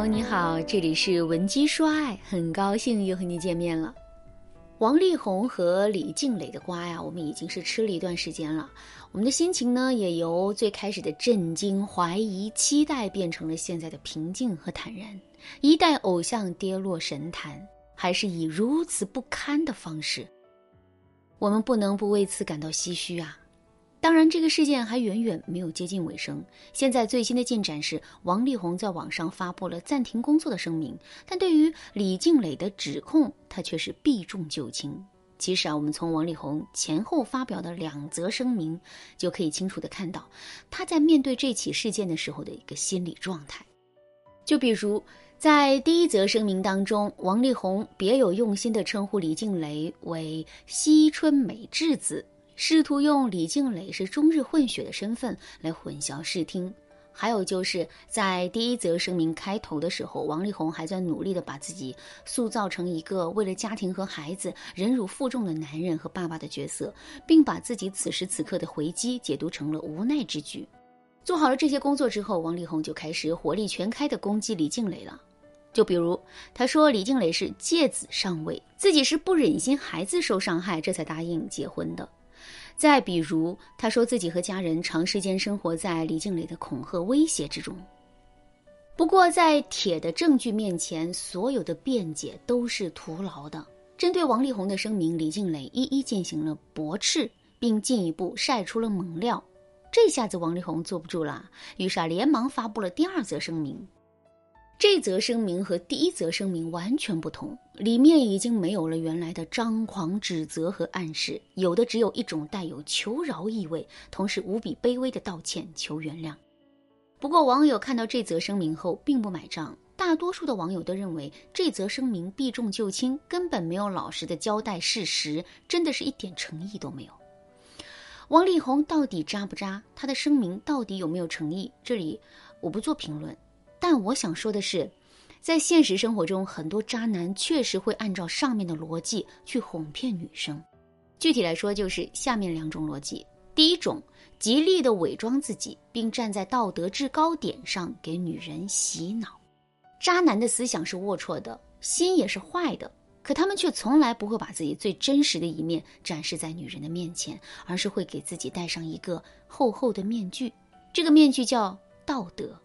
友，你好，这里是文姬说爱，很高兴又和你见面了。王力宏和李静蕾的瓜呀，我们已经是吃了一段时间了。我们的心情呢，也由最开始的震惊、怀疑、期待，变成了现在的平静和坦然。一代偶像跌落神坛，还是以如此不堪的方式，我们不能不为此感到唏嘘啊。当然，这个事件还远远没有接近尾声。现在最新的进展是，王力宏在网上发布了暂停工作的声明，但对于李静蕾的指控，他却是避重就轻。其实啊，我们从王力宏前后发表的两则声明，就可以清楚的看到他在面对这起事件的时候的一个心理状态。就比如在第一则声明当中，王力宏别有用心的称呼李静蕾为“惜春美智子”。试图用李静蕾是中日混血的身份来混淆视听，还有就是在第一则声明开头的时候，王力宏还在努力的把自己塑造成一个为了家庭和孩子忍辱负重的男人和爸爸的角色，并把自己此时此刻的回击解读成了无奈之举。做好了这些工作之后，王力宏就开始火力全开的攻击李静蕾了。就比如他说李静蕾是借子上位，自己是不忍心孩子受伤害，这才答应结婚的。再比如，他说自己和家人长时间生活在李静蕾的恐吓威胁之中。不过，在铁的证据面前，所有的辩解都是徒劳的。针对王力宏的声明，李静蕾一一进行了驳斥，并进一步晒出了猛料。这下子，王力宏坐不住了，于是啊，连忙发布了第二则声明。这则声明和第一则声明完全不同，里面已经没有了原来的张狂指责和暗示，有的只有一种带有求饶意味，同时无比卑微的道歉求原谅。不过，网友看到这则声明后并不买账，大多数的网友都认为这则声明避重就轻，根本没有老实的交代事实，真的是一点诚意都没有。王力宏到底渣不渣？他的声明到底有没有诚意？这里我不做评论。但我想说的是，在现实生活中，很多渣男确实会按照上面的逻辑去哄骗女生。具体来说，就是下面两种逻辑：第一种，极力的伪装自己，并站在道德制高点上给女人洗脑。渣男的思想是龌龊的，心也是坏的，可他们却从来不会把自己最真实的一面展示在女人的面前，而是会给自己戴上一个厚厚的面具，这个面具叫道德。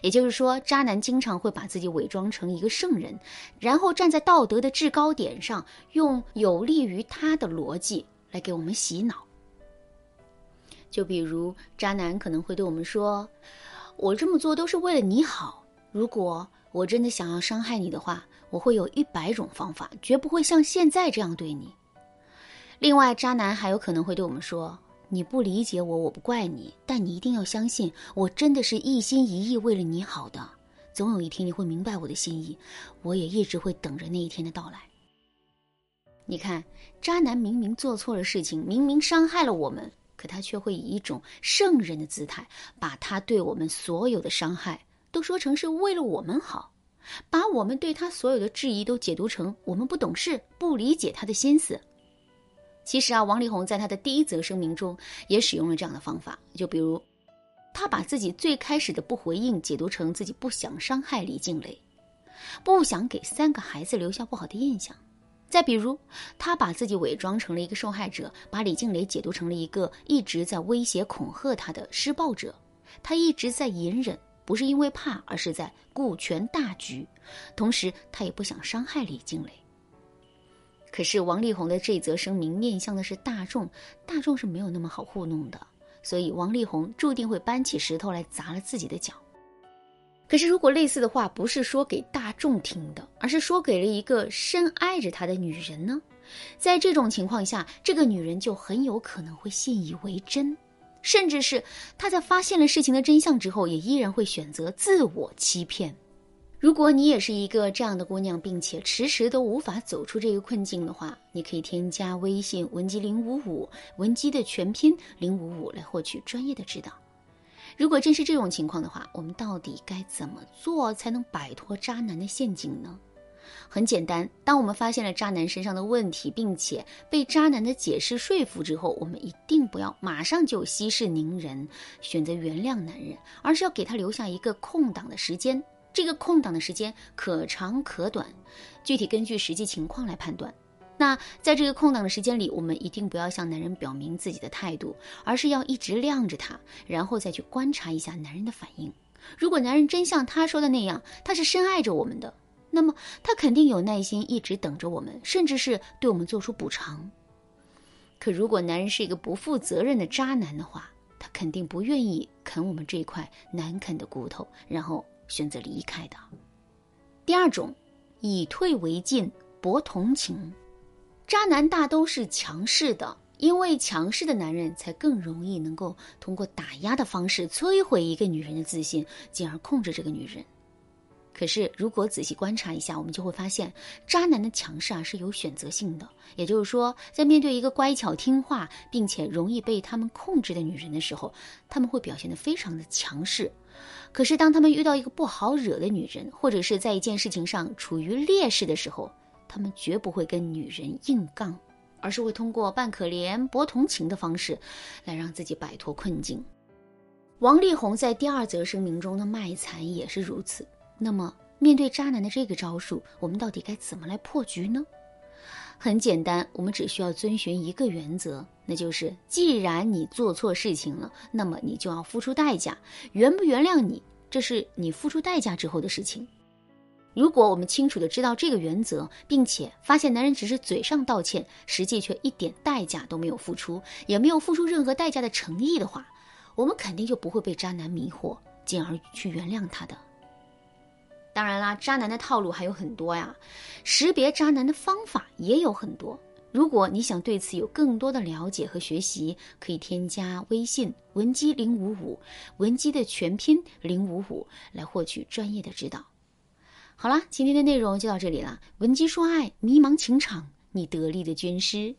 也就是说，渣男经常会把自己伪装成一个圣人，然后站在道德的制高点上，用有利于他的逻辑来给我们洗脑。就比如，渣男可能会对我们说：“我这么做都是为了你好。如果我真的想要伤害你的话，我会有一百种方法，绝不会像现在这样对你。”另外，渣男还有可能会对我们说。你不理解我，我不怪你，但你一定要相信，我真的是一心一意为了你好的。总有一天你会明白我的心意，我也一直会等着那一天的到来。你看，渣男明明做错了事情，明明伤害了我们，可他却会以一种圣人的姿态，把他对我们所有的伤害都说成是为了我们好，把我们对他所有的质疑都解读成我们不懂事，不理解他的心思。其实啊，王力宏在他的第一则声明中也使用了这样的方法，就比如，他把自己最开始的不回应解读成自己不想伤害李静蕾，不想给三个孩子留下不好的印象；再比如，他把自己伪装成了一个受害者，把李静蕾解读成了一个一直在威胁恐吓他的施暴者，他一直在隐忍，不是因为怕，而是在顾全大局，同时他也不想伤害李静蕾。可是王力宏的这则声明面向的是大众，大众是没有那么好糊弄的，所以王力宏注定会搬起石头来砸了自己的脚。可是如果类似的话不是说给大众听的，而是说给了一个深爱着他的女人呢？在这种情况下，这个女人就很有可能会信以为真，甚至是她在发现了事情的真相之后，也依然会选择自我欺骗。如果你也是一个这样的姑娘，并且迟迟都无法走出这个困境的话，你可以添加微信文姬零五五，文姬的全拼零五五来获取专业的指导。如果真是这种情况的话，我们到底该怎么做才能摆脱渣男的陷阱呢？很简单，当我们发现了渣男身上的问题，并且被渣男的解释说服之后，我们一定不要马上就息事宁人，选择原谅男人，而是要给他留下一个空档的时间。这个空档的时间可长可短，具体根据实际情况来判断。那在这个空档的时间里，我们一定不要向男人表明自己的态度，而是要一直晾着他，然后再去观察一下男人的反应。如果男人真像他说的那样，他是深爱着我们的，那么他肯定有耐心一直等着我们，甚至是对我们做出补偿。可如果男人是一个不负责任的渣男的话，他肯定不愿意啃我们这块难啃的骨头，然后选择离开的。第二种，以退为进，博同情。渣男大都是强势的，因为强势的男人才更容易能够通过打压的方式摧毁一个女人的自信，进而控制这个女人。可是，如果仔细观察一下，我们就会发现，渣男的强势啊是有选择性的。也就是说，在面对一个乖巧听话并且容易被他们控制的女人的时候，他们会表现得非常的强势。可是，当他们遇到一个不好惹的女人，或者是在一件事情上处于劣势的时候，他们绝不会跟女人硬杠，而是会通过扮可怜、博同情的方式，来让自己摆脱困境。王力宏在第二则声明中的卖惨也是如此。那么，面对渣男的这个招数，我们到底该怎么来破局呢？很简单，我们只需要遵循一个原则，那就是既然你做错事情了，那么你就要付出代价。原不原谅你，这是你付出代价之后的事情。如果我们清楚的知道这个原则，并且发现男人只是嘴上道歉，实际却一点代价都没有付出，也没有付出任何代价的诚意的话，我们肯定就不会被渣男迷惑，进而去原谅他的。当然啦，渣男的套路还有很多呀，识别渣男的方法也有很多。如果你想对此有更多的了解和学习，可以添加微信文姬零五五，文姬的全拼零五五，来获取专业的指导。好啦，今天的内容就到这里了。文姬说爱，迷茫情场，你得力的军师。